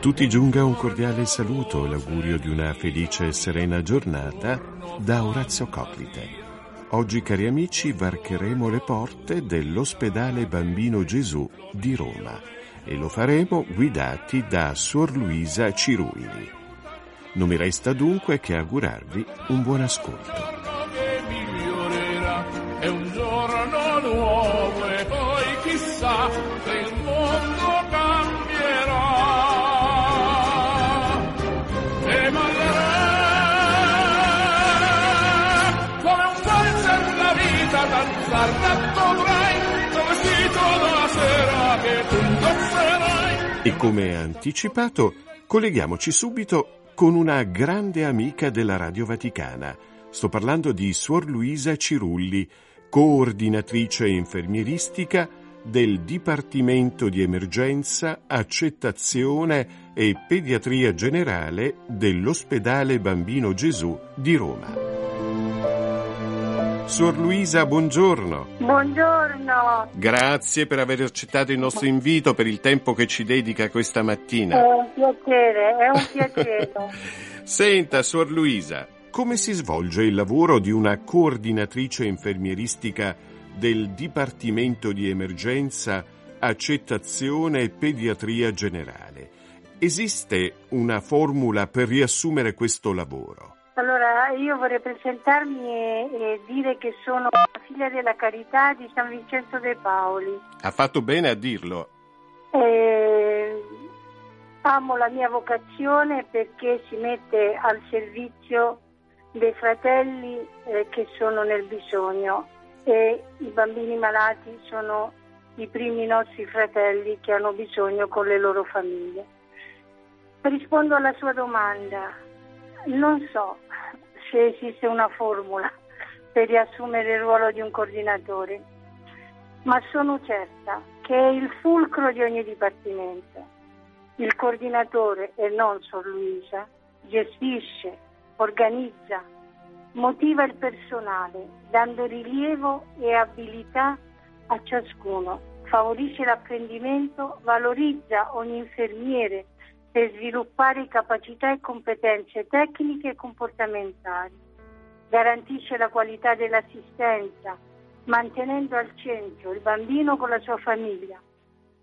tutti giunga un cordiale saluto e l'augurio di una felice e serena giornata da Orazio Coclite. Oggi, cari amici, varcheremo le porte dell'ospedale Bambino Gesù di Roma e lo faremo guidati da Suor Luisa Ciruini. Non mi resta dunque che augurarvi un buon ascolto. è un giorno nuovo e poi chissà E come anticipato, colleghiamoci subito con una grande amica della Radio Vaticana. Sto parlando di Suor Luisa Cirulli, coordinatrice infermieristica del Dipartimento di Emergenza, Accettazione e Pediatria Generale dell'Ospedale Bambino Gesù di Roma. Suor Luisa, buongiorno. Buongiorno, Grazie per aver accettato il nostro invito, per il tempo che ci dedica questa è mattina. un piacere, è un piacere. Senta, Suor Luisa, come si svolge il lavoro di una coordinatrice infermieristica del Dipartimento di Emergenza, Accettazione e Pediatria Generale? Esiste una formula per riassumere questo lavoro? Allora, io vorrei presentarmi e, e dire che sono figlia della carità di San Vincenzo de Paoli. Ha fatto bene a dirlo. E amo la mia vocazione perché si mette al servizio dei fratelli eh, che sono nel bisogno e i bambini malati sono i primi nostri fratelli che hanno bisogno con le loro famiglie. Rispondo alla sua domanda. Non so se esiste una formula per riassumere il ruolo di un coordinatore, ma sono certa che è il fulcro di ogni dipartimento. Il coordinatore, e non Sor Luisa, gestisce, organizza, motiva il personale, dando rilievo e abilità a ciascuno, favorisce l'apprendimento, valorizza ogni infermiere per sviluppare capacità e competenze tecniche e comportamentali, garantisce la qualità dell'assistenza, mantenendo al centro il bambino con la sua famiglia.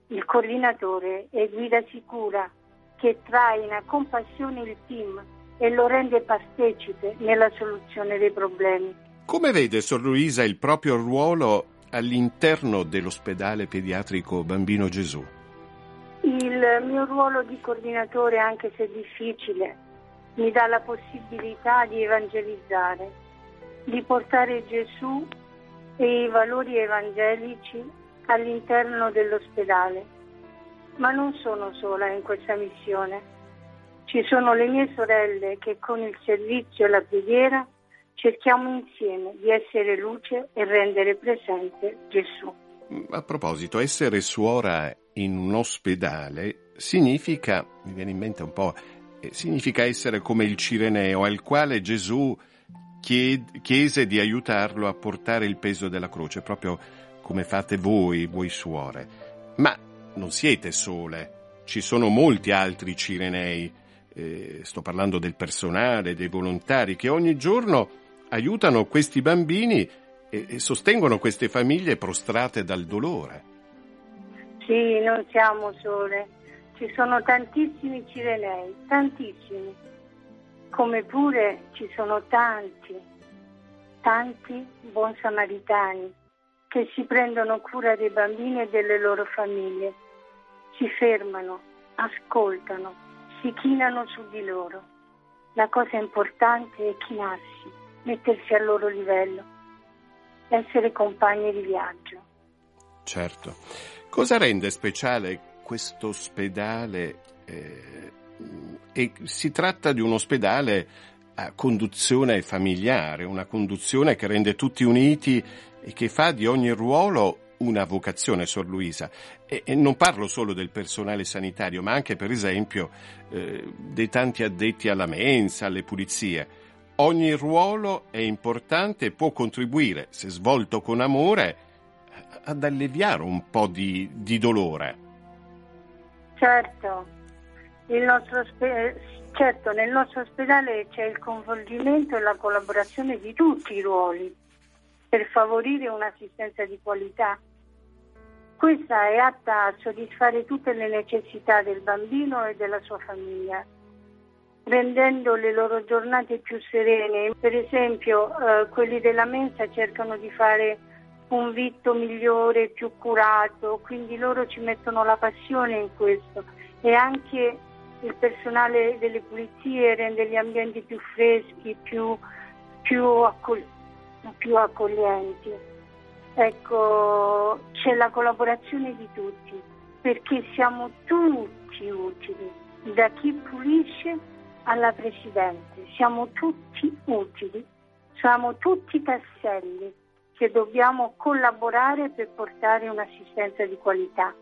Il coordinatore è guida sicura che traina con passione il team e lo rende partecipe nella soluzione dei problemi. Come vede, Sor Luisa, il proprio ruolo all'interno dell'ospedale pediatrico Bambino Gesù? Il mio ruolo di coordinatore, anche se difficile, mi dà la possibilità di evangelizzare, di portare Gesù e i valori evangelici all'interno dell'ospedale. Ma non sono sola in questa missione. Ci sono le mie sorelle che con il servizio e la preghiera cerchiamo insieme di essere luce e rendere presente Gesù. A proposito, essere suora in un ospedale significa, mi viene in mente un po', eh, significa essere come il Cireneo al quale Gesù chiese di aiutarlo a portare il peso della croce, proprio come fate voi, voi suore. Ma non siete sole, ci sono molti altri Cirenei, eh, sto parlando del personale, dei volontari, che ogni giorno aiutano questi bambini e, e sostengono queste famiglie prostrate dal dolore. Sì, non siamo sole, ci sono tantissimi cirenei, tantissimi, come pure ci sono tanti, tanti buon samaritani che si prendono cura dei bambini e delle loro famiglie, si fermano, ascoltano, si chinano su di loro. La cosa importante è chinarsi, mettersi al loro livello, essere compagni di viaggio. Certo. Cosa rende speciale questo ospedale? Eh, si tratta di un ospedale a conduzione familiare, una conduzione che rende tutti uniti e che fa di ogni ruolo una vocazione, Sor Luisa. E, e, non parlo solo del personale sanitario, ma anche, per esempio, eh, dei tanti addetti alla mensa, alle pulizie. Ogni ruolo è importante e può contribuire, se svolto con amore, ad alleviare un po' di, di dolore. Certo, certo, nel nostro ospedale c'è il coinvolgimento e la collaborazione di tutti i ruoli per favorire un'assistenza di qualità. Questa è atta a soddisfare tutte le necessità del bambino e della sua famiglia, rendendo le loro giornate più serene. Per esempio, eh, quelli della mensa cercano di fare un vitto migliore, più curato, quindi loro ci mettono la passione in questo. E anche il personale delle pulizie rende gli ambienti più freschi, più, più, accol- più accoglienti. Ecco, c'è la collaborazione di tutti, perché siamo tutti utili, da chi pulisce alla Presidente, siamo tutti utili, siamo tutti tasselli che dobbiamo collaborare per portare un'assistenza di qualità.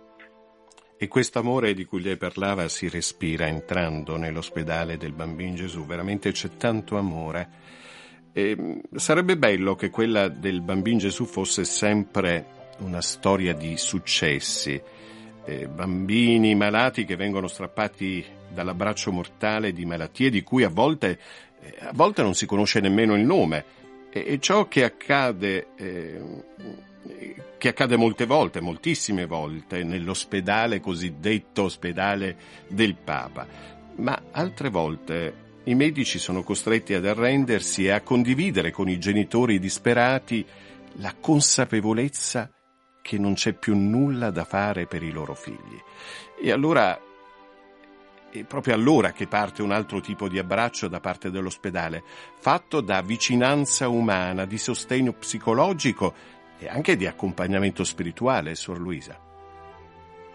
E questo amore di cui lei parlava si respira entrando nell'ospedale del Bambino Gesù, veramente c'è tanto amore. E sarebbe bello che quella del Bambino Gesù fosse sempre una storia di successi, eh, bambini malati che vengono strappati dall'abbraccio mortale di malattie di cui a volte, eh, a volte non si conosce nemmeno il nome. E, ciò che accade eh, che accade molte volte, moltissime volte, nell'ospedale cosiddetto ospedale del Papa, ma altre volte i medici sono costretti ad arrendersi e a condividere con i genitori disperati la consapevolezza che non c'è più nulla da fare per i loro figli. E allora è proprio allora che parte un altro tipo di abbraccio da parte dell'ospedale, fatto da vicinanza umana, di sostegno psicologico e anche di accompagnamento spirituale, Suor Luisa.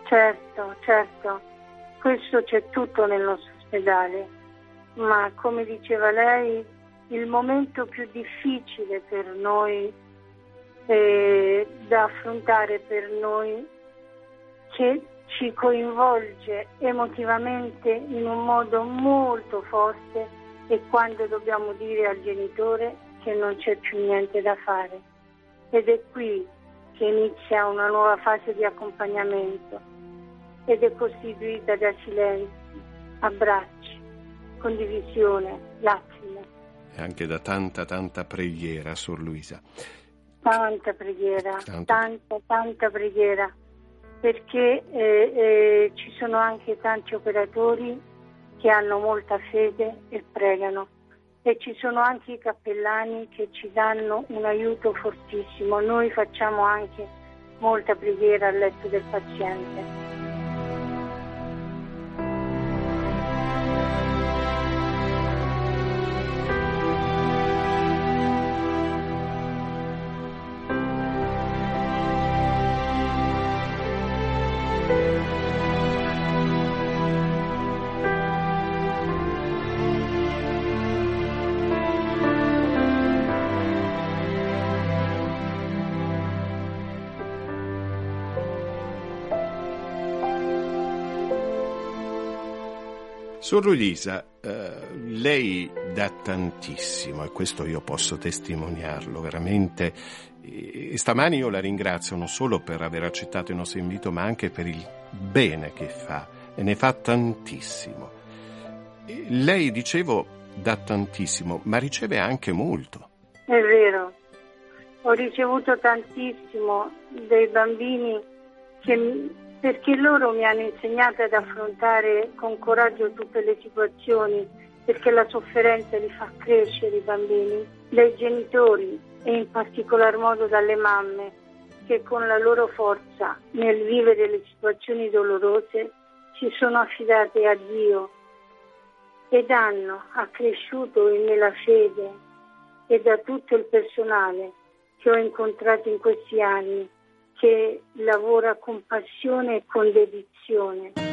Certo, certo, questo c'è tutto nel nostro ospedale, ma come diceva lei, il momento più difficile per noi eh, da affrontare per noi che ci coinvolge emotivamente in un modo molto forte è quando dobbiamo dire al genitore che non c'è più niente da fare ed è qui che inizia una nuova fase di accompagnamento ed è costituita da silenzi, abbracci, condivisione, lacrime. E anche da tanta, tanta preghiera, Sor Luisa. Tanta preghiera, tanta, tanta, tanta preghiera, perché eh, eh, ci sono anche tanti operatori che hanno molta fede e pregano e ci sono anche i cappellani che ci danno un aiuto fortissimo. Noi facciamo anche molta preghiera al letto del paziente. Sor Luisa, eh, lei dà tantissimo e questo io posso testimoniarlo veramente. E stamani io la ringrazio non solo per aver accettato il nostro invito, ma anche per il bene che fa e ne fa tantissimo. E lei, dicevo, dà tantissimo, ma riceve anche molto. È vero, ho ricevuto tantissimo dei bambini che perché loro mi hanno insegnato ad affrontare con coraggio tutte le situazioni, perché la sofferenza li fa crescere i bambini, dai genitori e in particolar modo dalle mamme che con la loro forza nel vivere le situazioni dolorose si sono affidate a Dio ed hanno accresciuto in me la fede e da tutto il personale che ho incontrato in questi anni che lavora con passione e con dedizione.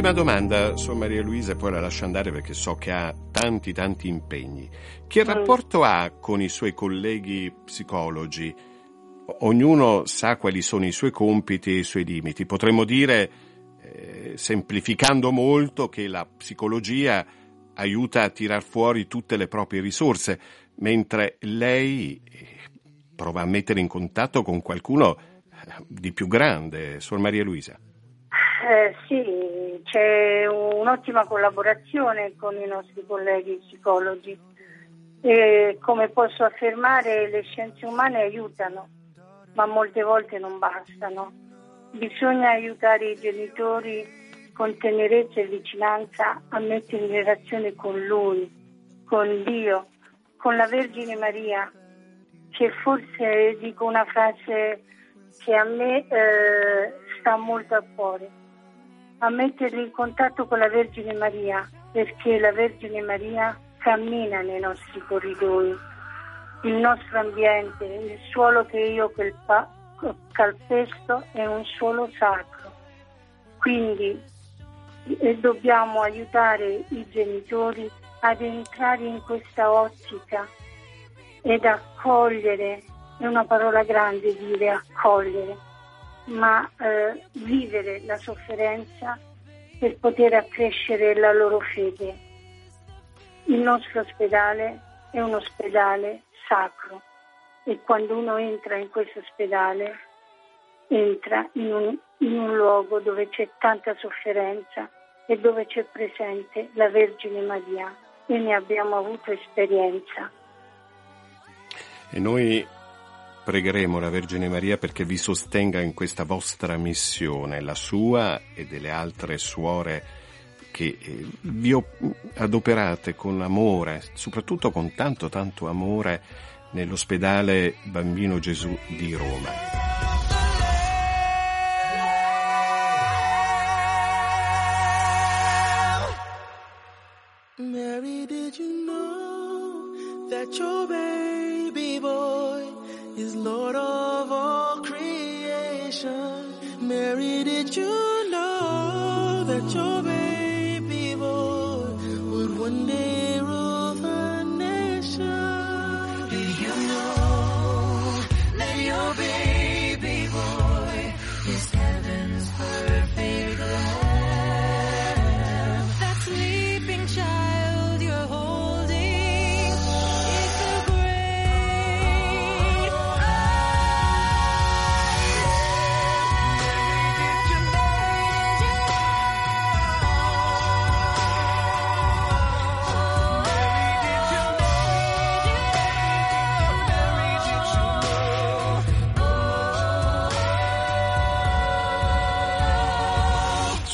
Un'ultima domanda, Sor Maria Luisa, e poi la lascio andare perché so che ha tanti tanti impegni. Che rapporto ha con i suoi colleghi psicologi? Ognuno sa quali sono i suoi compiti e i suoi limiti. Potremmo dire, eh, semplificando molto, che la psicologia aiuta a tirar fuori tutte le proprie risorse, mentre lei eh, prova a mettere in contatto con qualcuno eh, di più grande, Sor Maria Luisa. Eh, sì, c'è un'ottima collaborazione con i nostri colleghi psicologi e come posso affermare le scienze umane aiutano, ma molte volte non bastano. Bisogna aiutare i genitori con tenerezza e vicinanza a mettere in relazione con Lui, con Dio, con la Vergine Maria, che forse dico una frase che a me eh, sta molto a cuore a metterli in contatto con la Vergine Maria, perché la Vergine Maria cammina nei nostri corridoi, il nostro ambiente, il suolo che io calpesto è un suolo sacro. Quindi eh, dobbiamo aiutare i genitori ad entrare in questa ottica ed accogliere, è una parola grande dire accogliere, ma eh, vivere la sofferenza per poter accrescere la loro fede. Il nostro ospedale è un ospedale sacro e quando uno entra in questo ospedale entra in un, in un luogo dove c'è tanta sofferenza e dove c'è presente la Vergine Maria e ne abbiamo avuto esperienza. E noi pregheremo la Vergine Maria perché vi sostenga in questa vostra missione, la sua e delle altre suore che eh, vi adoperate con amore, soprattutto con tanto tanto amore nell'ospedale Bambino Gesù di Roma.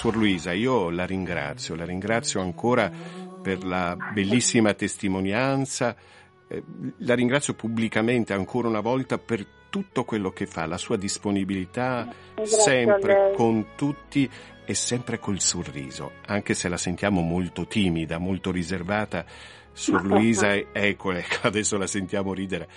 Suor Luisa, io la ringrazio, la ringrazio ancora per la bellissima testimonianza, eh, la ringrazio pubblicamente ancora una volta per tutto quello che fa, la sua disponibilità Grazie sempre con tutti e sempre col sorriso, anche se la sentiamo molto timida, molto riservata. Suor Luisa, ecco, ecco, adesso la sentiamo ridere,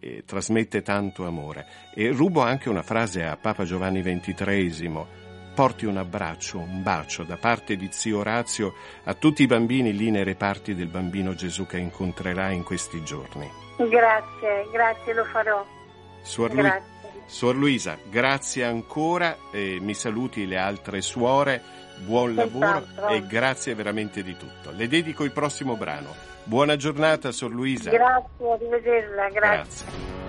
eh, trasmette tanto amore. E rubo anche una frase a Papa Giovanni XXIII. Porti un abbraccio, un bacio da parte di zio Orazio a tutti i bambini lì nei reparti del bambino Gesù che incontrerà in questi giorni. Grazie, grazie, lo farò. Suor, Lu-. Suor Luisa, grazie ancora, eh, mi saluti le altre suore, buon lavoro e grazie veramente di tutto. Le dedico il prossimo brano. Buona giornata, Suor Luisa. Grazie, arrivederla, grazie. Grazie.